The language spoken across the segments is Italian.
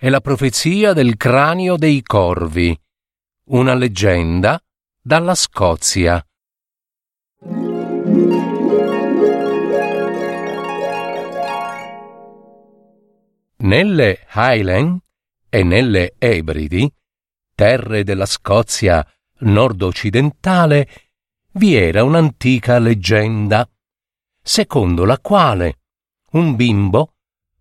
è la profezia del cranio dei corvi, una leggenda dalla Scozia. Nelle Highland e nelle Ebridi, terre della Scozia nord-occidentale, vi era un'antica leggenda, secondo la quale un bimbo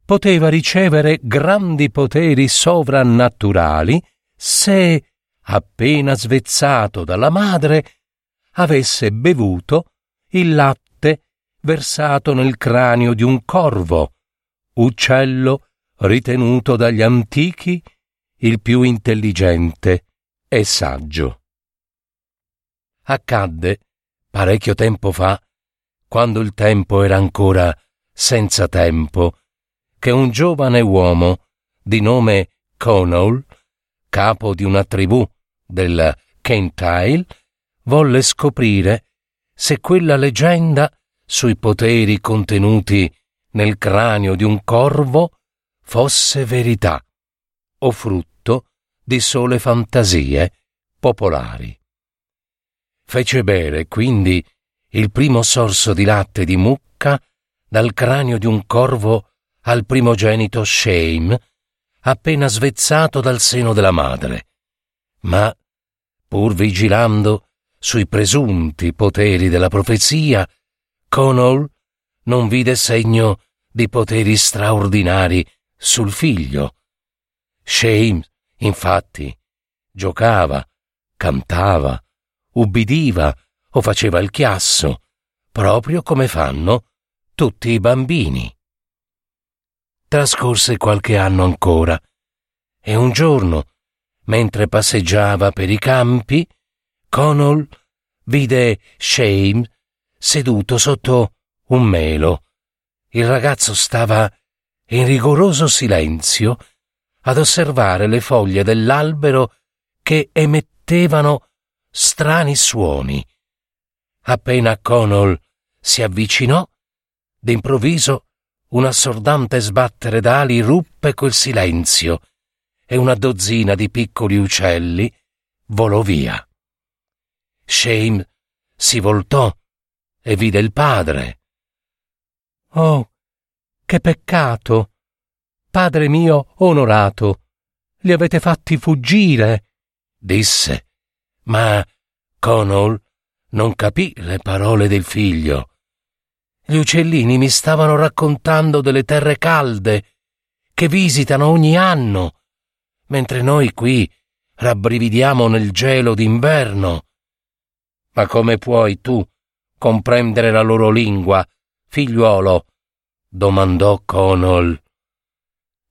poteva ricevere grandi poteri sovrannaturali se, appena svezzato dalla madre, avesse bevuto il latte versato nel cranio di un corvo, uccello ritenuto dagli antichi il più intelligente e saggio. Accadde parecchio tempo fa, quando il tempo era ancora senza tempo, che un giovane uomo di nome Connell, capo di una tribù del Kentile, volle scoprire se quella leggenda sui poteri contenuti nel cranio di un corvo fosse verità o frutto di sole fantasie popolari. Fece bere quindi il primo sorso di latte di mucca dal cranio di un corvo al primogenito Shame, appena svezzato dal seno della madre. Ma, pur vigilando sui presunti poteri della profezia, Connell non vide segno di poteri straordinari sul figlio. Shame, infatti, giocava, cantava, ubbidiva o faceva il chiasso, proprio come fanno tutti i bambini. Trascorse qualche anno ancora e un giorno, mentre passeggiava per i campi, Connell vide Shame seduto sotto un melo. Il ragazzo stava in rigoroso silenzio ad osservare le foglie dell'albero che emettevano strani suoni. Appena Connell si avvicinò, d'improvviso un assordante sbattere d'ali ruppe quel silenzio e una dozzina di piccoli uccelli volò via. Shame si voltò e vide il padre. Oh, che peccato! Padre mio onorato, li avete fatti fuggire, disse, ma Connell non capì le parole del figlio gli uccellini mi stavano raccontando delle terre calde che visitano ogni anno, mentre noi qui rabbrividiamo nel gelo d'inverno. Ma come puoi tu comprendere la loro lingua, figliuolo? domandò Connell.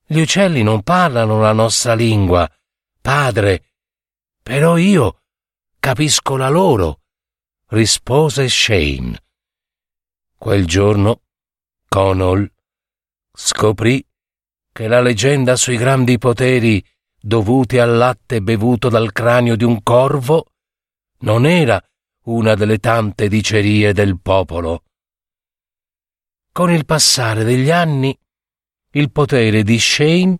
Gli uccelli non parlano la nostra lingua, padre, però io capisco la loro, rispose Shane. Quel giorno Connell scoprì che la leggenda sui grandi poteri dovuti al latte bevuto dal cranio di un corvo non era una delle tante dicerie del popolo. Con il passare degli anni, il potere di Shane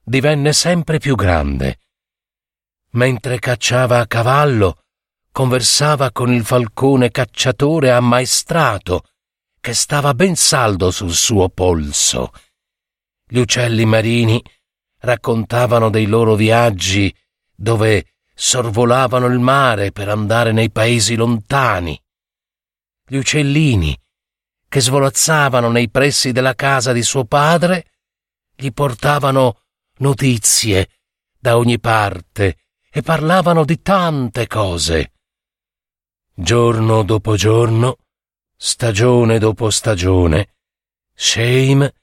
divenne sempre più grande. Mentre cacciava a cavallo, conversava con il falcone cacciatore ammaestrato che stava ben saldo sul suo polso. Gli uccelli marini raccontavano dei loro viaggi dove sorvolavano il mare per andare nei paesi lontani. Gli uccellini, che svolazzavano nei pressi della casa di suo padre, gli portavano notizie da ogni parte e parlavano di tante cose. Giorno dopo giorno, stagione dopo stagione, Shame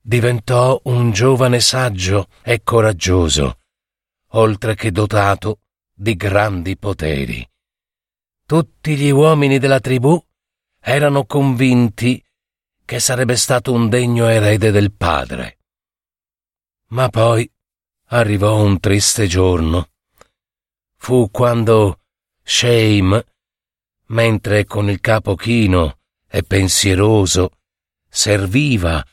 diventò un giovane saggio e coraggioso, oltre che dotato di grandi poteri. Tutti gli uomini della tribù erano convinti che sarebbe stato un degno erede del padre. Ma poi arrivò un triste giorno. Fu quando Shame, mentre con il capo chino e pensieroso serviva,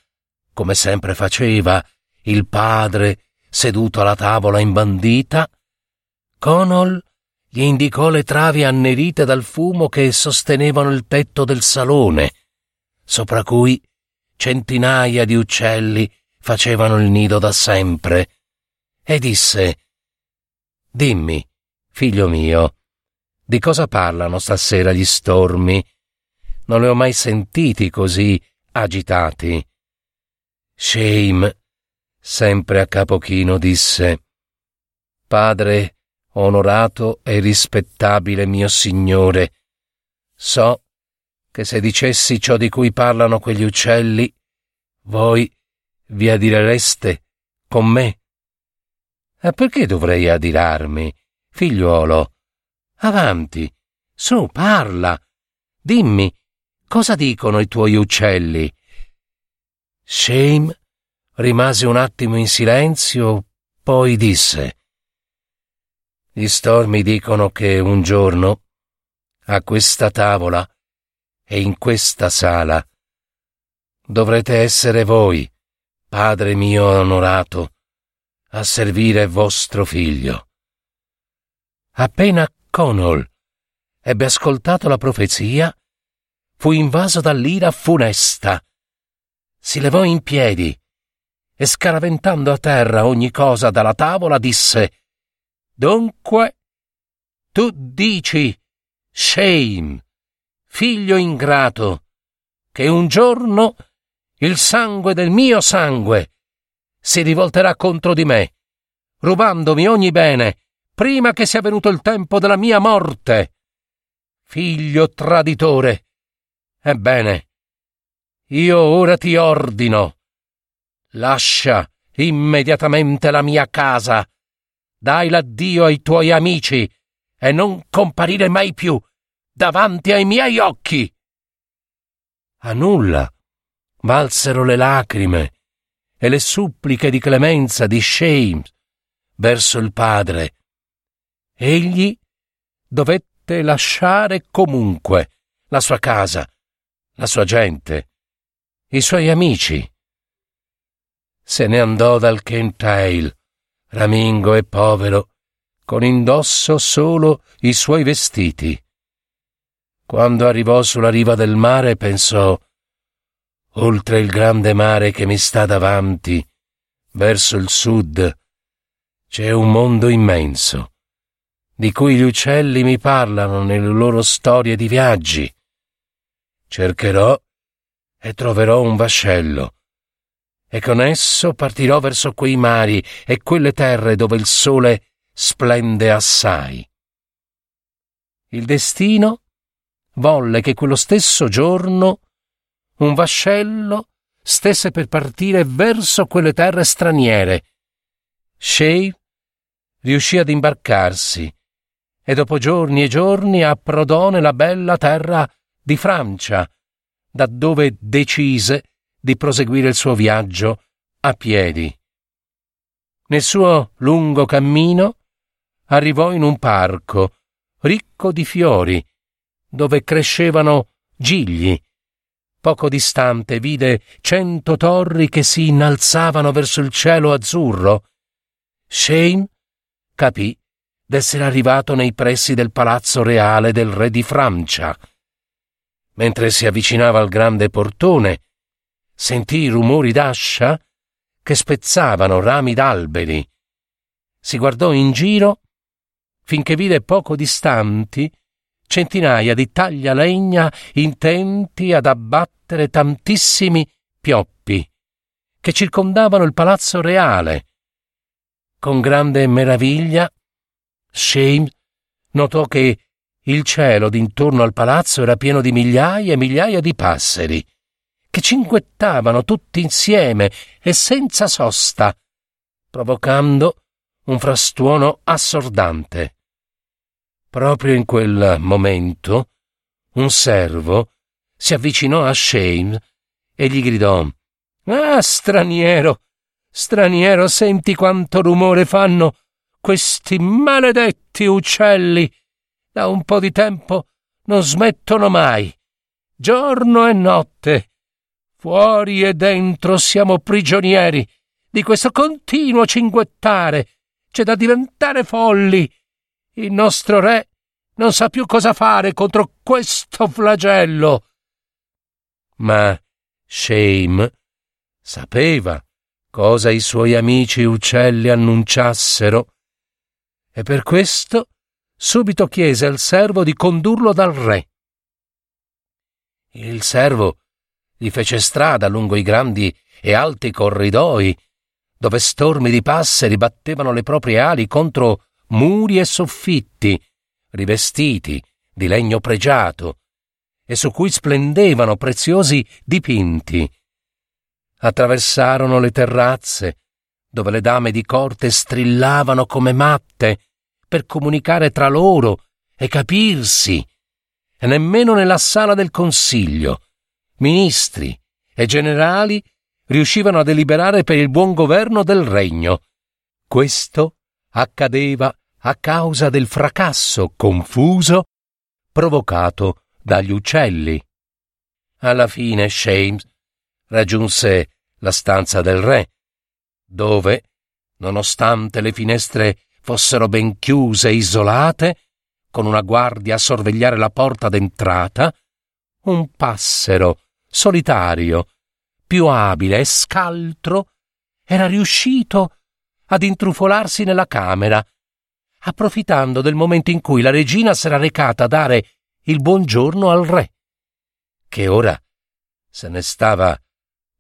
come sempre faceva, il padre seduto alla tavola imbandita, Conol gli indicò le travi annerite dal fumo che sostenevano il tetto del salone, sopra cui centinaia di uccelli facevano il nido da sempre, e disse Dimmi, figlio mio, di cosa parlano stasera gli stormi? Non li ho mai sentiti così agitati. Shame, sempre a capo chino, disse Padre onorato e rispettabile mio Signore, so che se dicessi ciò di cui parlano quegli uccelli, voi vi adirereste con me. E perché dovrei adirarmi, figliuolo? Avanti, su, parla. Dimmi, cosa dicono i tuoi uccelli? Shame rimase un attimo in silenzio, poi disse Gli stormi dicono che un giorno, a questa tavola e in questa sala, dovrete essere voi, Padre mio onorato, a servire vostro figlio. Appena Conall ebbe ascoltato la profezia, fu invaso dall'ira funesta. Si levò in piedi e scaraventando a terra ogni cosa dalla tavola disse Dunque, tu dici, Shame, figlio ingrato, che un giorno il sangue del mio sangue si rivolterà contro di me, rubandomi ogni bene prima che sia venuto il tempo della mia morte. Figlio traditore. Ebbene, io ora ti ordino. Lascia immediatamente la mia casa. Dai l'addio ai tuoi amici e non comparire mai più davanti ai miei occhi. A nulla valsero le lacrime e le suppliche di clemenza di Shames verso il padre egli dovette lasciare comunque la sua casa, la sua gente, i suoi amici. Se ne andò dal Kentail, ramingo e povero, con indosso solo i suoi vestiti. Quando arrivò sulla riva del mare pensò oltre il grande mare che mi sta davanti, verso il sud, c'è un mondo immenso di cui gli uccelli mi parlano nelle loro storie di viaggi. Cercherò e troverò un vascello, e con esso partirò verso quei mari e quelle terre dove il sole splende assai. Il destino volle che quello stesso giorno un vascello stesse per partire verso quelle terre straniere. Shea riuscì ad imbarcarsi e dopo giorni e giorni approdò nella bella terra di Francia, da dove decise di proseguire il suo viaggio a piedi. Nel suo lungo cammino arrivò in un parco ricco di fiori, dove crescevano gigli. Poco distante vide cento torri che si innalzavano verso il cielo azzurro. Shane capì d'essere arrivato nei pressi del palazzo reale del re di Francia. Mentre si avvicinava al grande portone, sentì rumori d'ascia che spezzavano rami d'alberi. Si guardò in giro finché vide poco distanti centinaia di taglialegna intenti ad abbattere tantissimi pioppi che circondavano il palazzo reale. Con grande meraviglia Shane notò che il cielo d'intorno al palazzo era pieno di migliaia e migliaia di passeri, che cinguettavano tutti insieme e senza sosta, provocando un frastuono assordante. Proprio in quel momento un servo si avvicinò a Shane e gli gridò Ah, straniero, straniero, senti quanto rumore fanno questi maledetti uccelli. Da un po' di tempo non smettono mai. Giorno e notte. Fuori e dentro siamo prigionieri di questo continuo cinguettare. C'è da diventare folli. Il nostro re non sa più cosa fare contro questo flagello. Ma Shame sapeva cosa i suoi amici uccelli annunciassero e per questo subito chiese al servo di condurlo dal re. Il servo gli fece strada lungo i grandi e alti corridoi, dove stormi di passeri battevano le proprie ali contro muri e soffitti, rivestiti di legno pregiato, e su cui splendevano preziosi dipinti. Attraversarono le terrazze, dove le dame di corte strillavano come matte per comunicare tra loro e capirsi, e nemmeno nella sala del consiglio ministri e generali riuscivano a deliberare per il buon governo del regno. Questo accadeva a causa del fracasso confuso provocato dagli uccelli. Alla fine Shames raggiunse la stanza del re, dove, nonostante le finestre fossero ben chiuse e isolate, con una guardia a sorvegliare la porta d'entrata, un passero solitario, più abile e scaltro, era riuscito ad intrufolarsi nella camera approfittando del momento in cui la regina s'era recata a dare il buongiorno al re, che ora se ne stava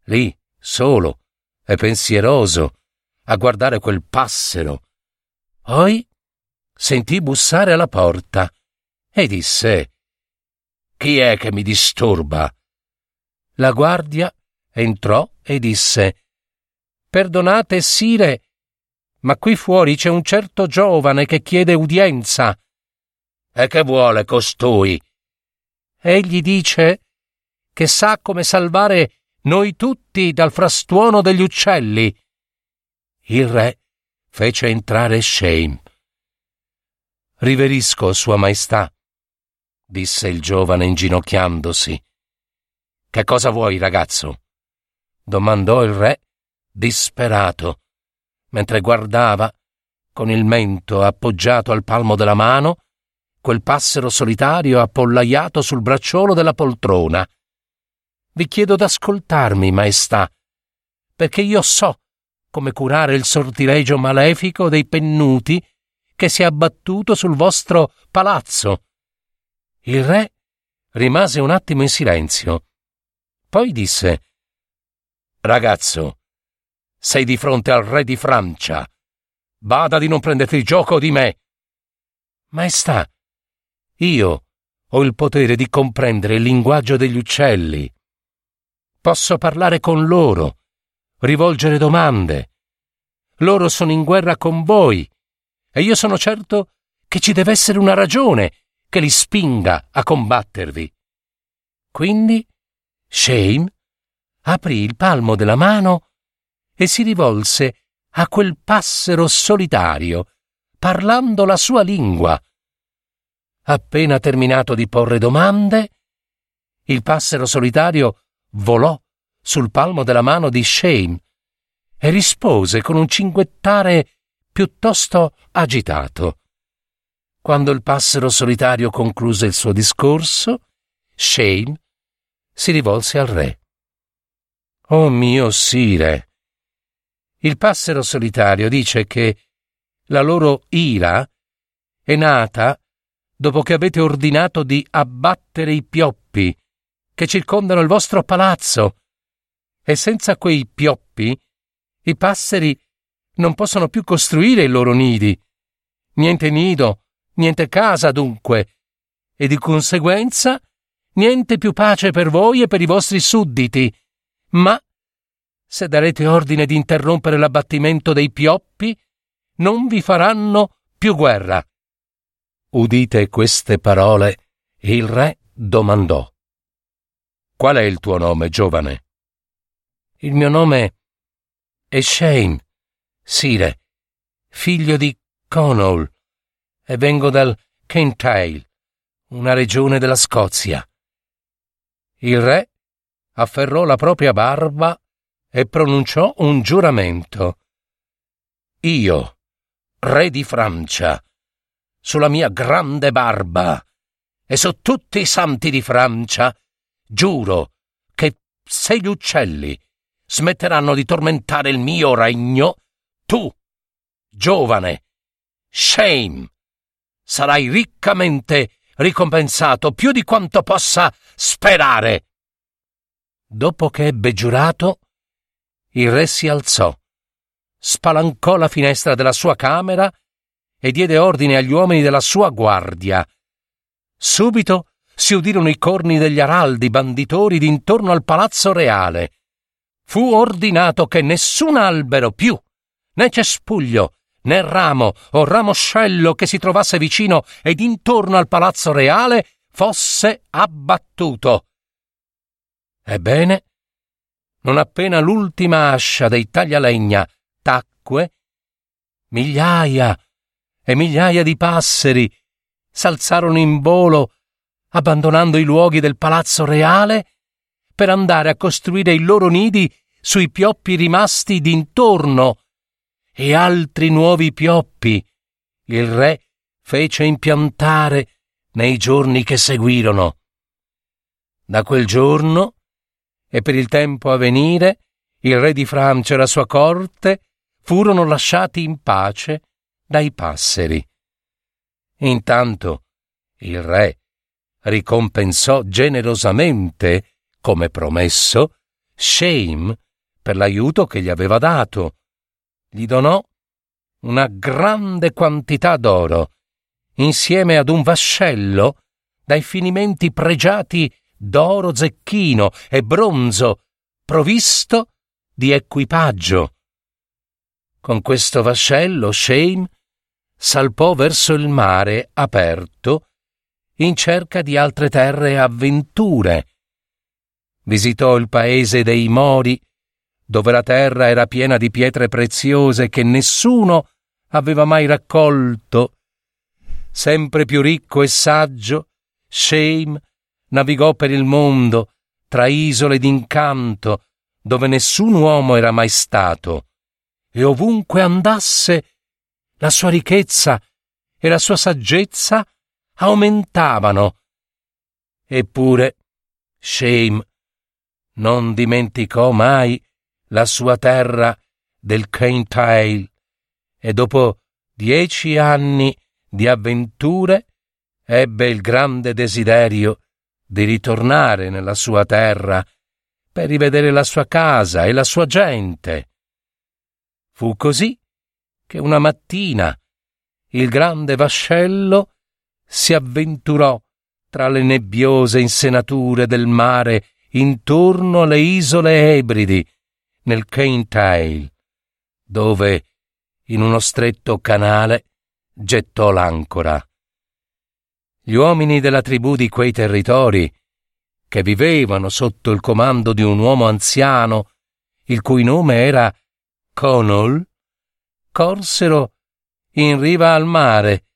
lì, solo e pensieroso, a guardare quel passero. Poi sentì bussare alla porta e disse Chi è che mi disturba? La guardia entrò e disse Perdonate, sire, ma qui fuori c'è un certo giovane che chiede udienza. E che vuole costui? Egli dice che sa come salvare noi tutti dal frastuono degli uccelli. Il re fece entrare Shame. Riverisco, Sua Maestà, disse il giovane inginocchiandosi. Che cosa vuoi, ragazzo? domandò il re, disperato mentre guardava, con il mento appoggiato al palmo della mano, quel passero solitario appollaiato sul bracciolo della poltrona. Vi chiedo d'ascoltarmi, maestà, perché io so come curare il sortilegio malefico dei pennuti che si è abbattuto sul vostro palazzo. Il re rimase un attimo in silenzio. Poi disse Ragazzo, sei di fronte al re di Francia. Bada di non prenderti gioco di me. Maestà, io ho il potere di comprendere il linguaggio degli uccelli. Posso parlare con loro, rivolgere domande. Loro sono in guerra con voi e io sono certo che ci deve essere una ragione che li spinga a combattervi. Quindi Shame aprì il palmo della mano e si rivolse a quel passero solitario, parlando la sua lingua. Appena terminato di porre domande, il passero solitario volò sul palmo della mano di Shame e rispose con un cinguettare piuttosto agitato. Quando il passero solitario concluse il suo discorso, Shame si rivolse al re. Oh mio sire, il passero solitario dice che la loro ira è nata dopo che avete ordinato di abbattere i pioppi che circondano il vostro palazzo. E senza quei pioppi i passeri non possono più costruire i loro nidi. Niente nido, niente casa dunque, e di conseguenza niente più pace per voi e per i vostri sudditi. Ma se darete ordine di interrompere l'abbattimento dei pioppi, non vi faranno più guerra. Udite queste parole, il re domandò. Qual è il tuo nome, giovane? Il mio nome è Shane, Sire, figlio di Connell, e vengo dal Kentile, una regione della Scozia. Il re afferrò la propria barba e pronunciò un giuramento. Io, re di Francia, sulla mia grande barba e su tutti i santi di Francia, giuro che se gli uccelli smetteranno di tormentare il mio regno, tu, giovane, shame, sarai riccamente ricompensato più di quanto possa sperare. Dopo che ebbe giurato, il re si alzò, spalancò la finestra della sua camera e diede ordine agli uomini della sua guardia. Subito si udirono i corni degli araldi banditori d'intorno al palazzo reale. Fu ordinato che nessun albero più, né cespuglio, né ramo o ramoscello che si trovasse vicino ed intorno al palazzo reale fosse abbattuto. Ebbene, non appena l'ultima ascia dei taglialegna tacque, migliaia e migliaia di passeri s'alzarono in volo, abbandonando i luoghi del palazzo reale per andare a costruire i loro nidi sui pioppi rimasti d'intorno e altri nuovi pioppi il re fece impiantare nei giorni che seguirono. Da quel giorno e per il tempo a venire il re di Francia e la sua corte furono lasciati in pace dai passeri. Intanto il re ricompensò generosamente, come promesso, Shame per l'aiuto che gli aveva dato gli donò una grande quantità d'oro, insieme ad un vascello dai finimenti pregiati d'oro zecchino e bronzo, provvisto di equipaggio. Con questo vascello Shame salpò verso il mare aperto in cerca di altre terre e avventure. Visitò il paese dei Mori dove la terra era piena di pietre preziose che nessuno aveva mai raccolto. Sempre più ricco e saggio, Shame navigò per il mondo tra isole d'incanto dove nessun uomo era mai stato, e ovunque andasse la sua ricchezza e la sua saggezza aumentavano. Eppure Shame non dimenticò mai la sua terra del Caintail e dopo dieci anni di avventure ebbe il grande desiderio di ritornare nella sua terra per rivedere la sua casa e la sua gente. Fu così che una mattina il grande vascello si avventurò tra le nebbiose insenature del mare intorno alle isole Ebridi nel Caintail, dove, in uno stretto canale, gettò l'ancora. Gli uomini della tribù di quei territori, che vivevano sotto il comando di un uomo anziano, il cui nome era Conall, corsero in riva al mare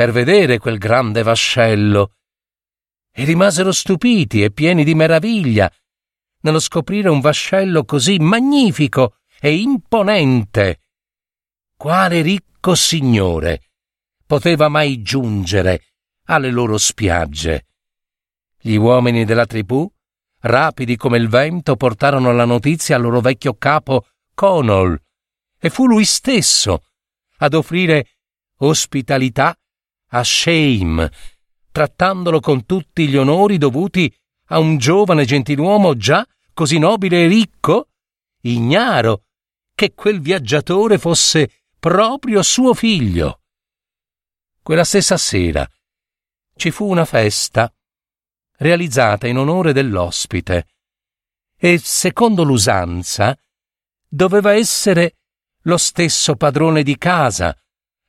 per vedere quel grande vascello e rimasero stupiti e pieni di meraviglia nello scoprire un vascello così magnifico e imponente. Quale ricco signore poteva mai giungere alle loro spiagge? Gli uomini della tribù, rapidi come il vento, portarono la notizia al loro vecchio capo Conall, e fu lui stesso ad offrire ospitalità a Shame, trattandolo con tutti gli onori dovuti a un giovane gentiluomo già così nobile e ricco? Ignaro che quel viaggiatore fosse proprio suo figlio. Quella stessa sera ci fu una festa realizzata in onore dell'ospite e, secondo l'usanza, doveva essere lo stesso padrone di casa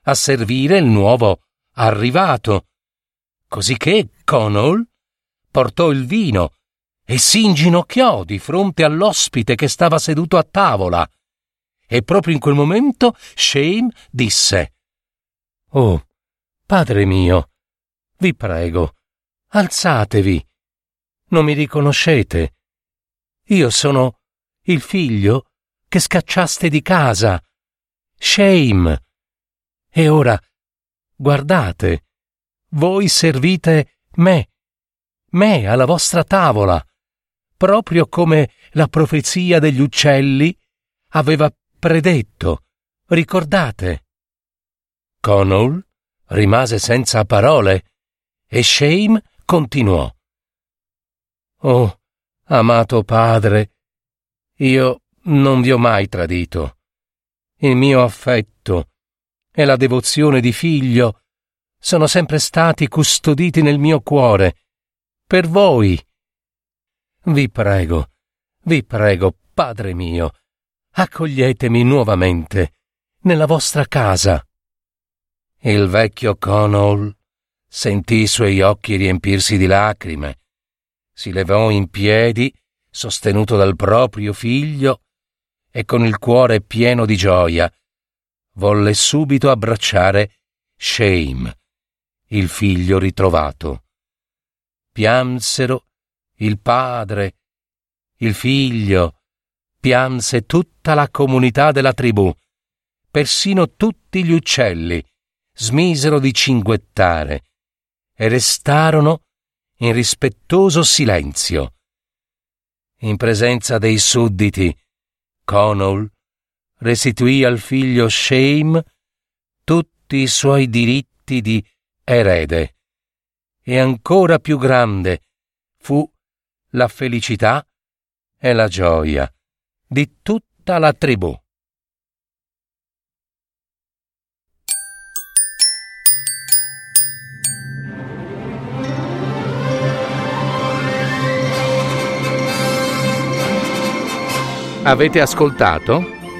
a servire il nuovo arrivato. Cosicché Connell portò il vino e si inginocchiò di fronte all'ospite che stava seduto a tavola. E proprio in quel momento Shame disse Oh, padre mio, vi prego, alzatevi. Non mi riconoscete. Io sono il figlio che scacciaste di casa. Shame. E ora, guardate, voi servite me, me alla vostra tavola proprio come la profezia degli uccelli aveva predetto. Ricordate? Connell rimase senza parole e Shame continuò. Oh, amato padre, io non vi ho mai tradito. Il mio affetto e la devozione di figlio sono sempre stati custoditi nel mio cuore, per voi vi prego, vi prego, Padre mio, accoglietemi nuovamente nella vostra casa. Il vecchio Connell sentì i suoi occhi riempirsi di lacrime, si levò in piedi, sostenuto dal proprio figlio, e con il cuore pieno di gioia volle subito abbracciare Shame, il figlio ritrovato. Piansero il padre, il figlio, pianse tutta la comunità della tribù, persino tutti gli uccelli smisero di cinguettare e restarono in rispettoso silenzio. In presenza dei sudditi, Connell restituì al figlio Shame tutti i suoi diritti di erede e ancora più grande fu la felicità e la gioia di tutta la tribù. Avete ascoltato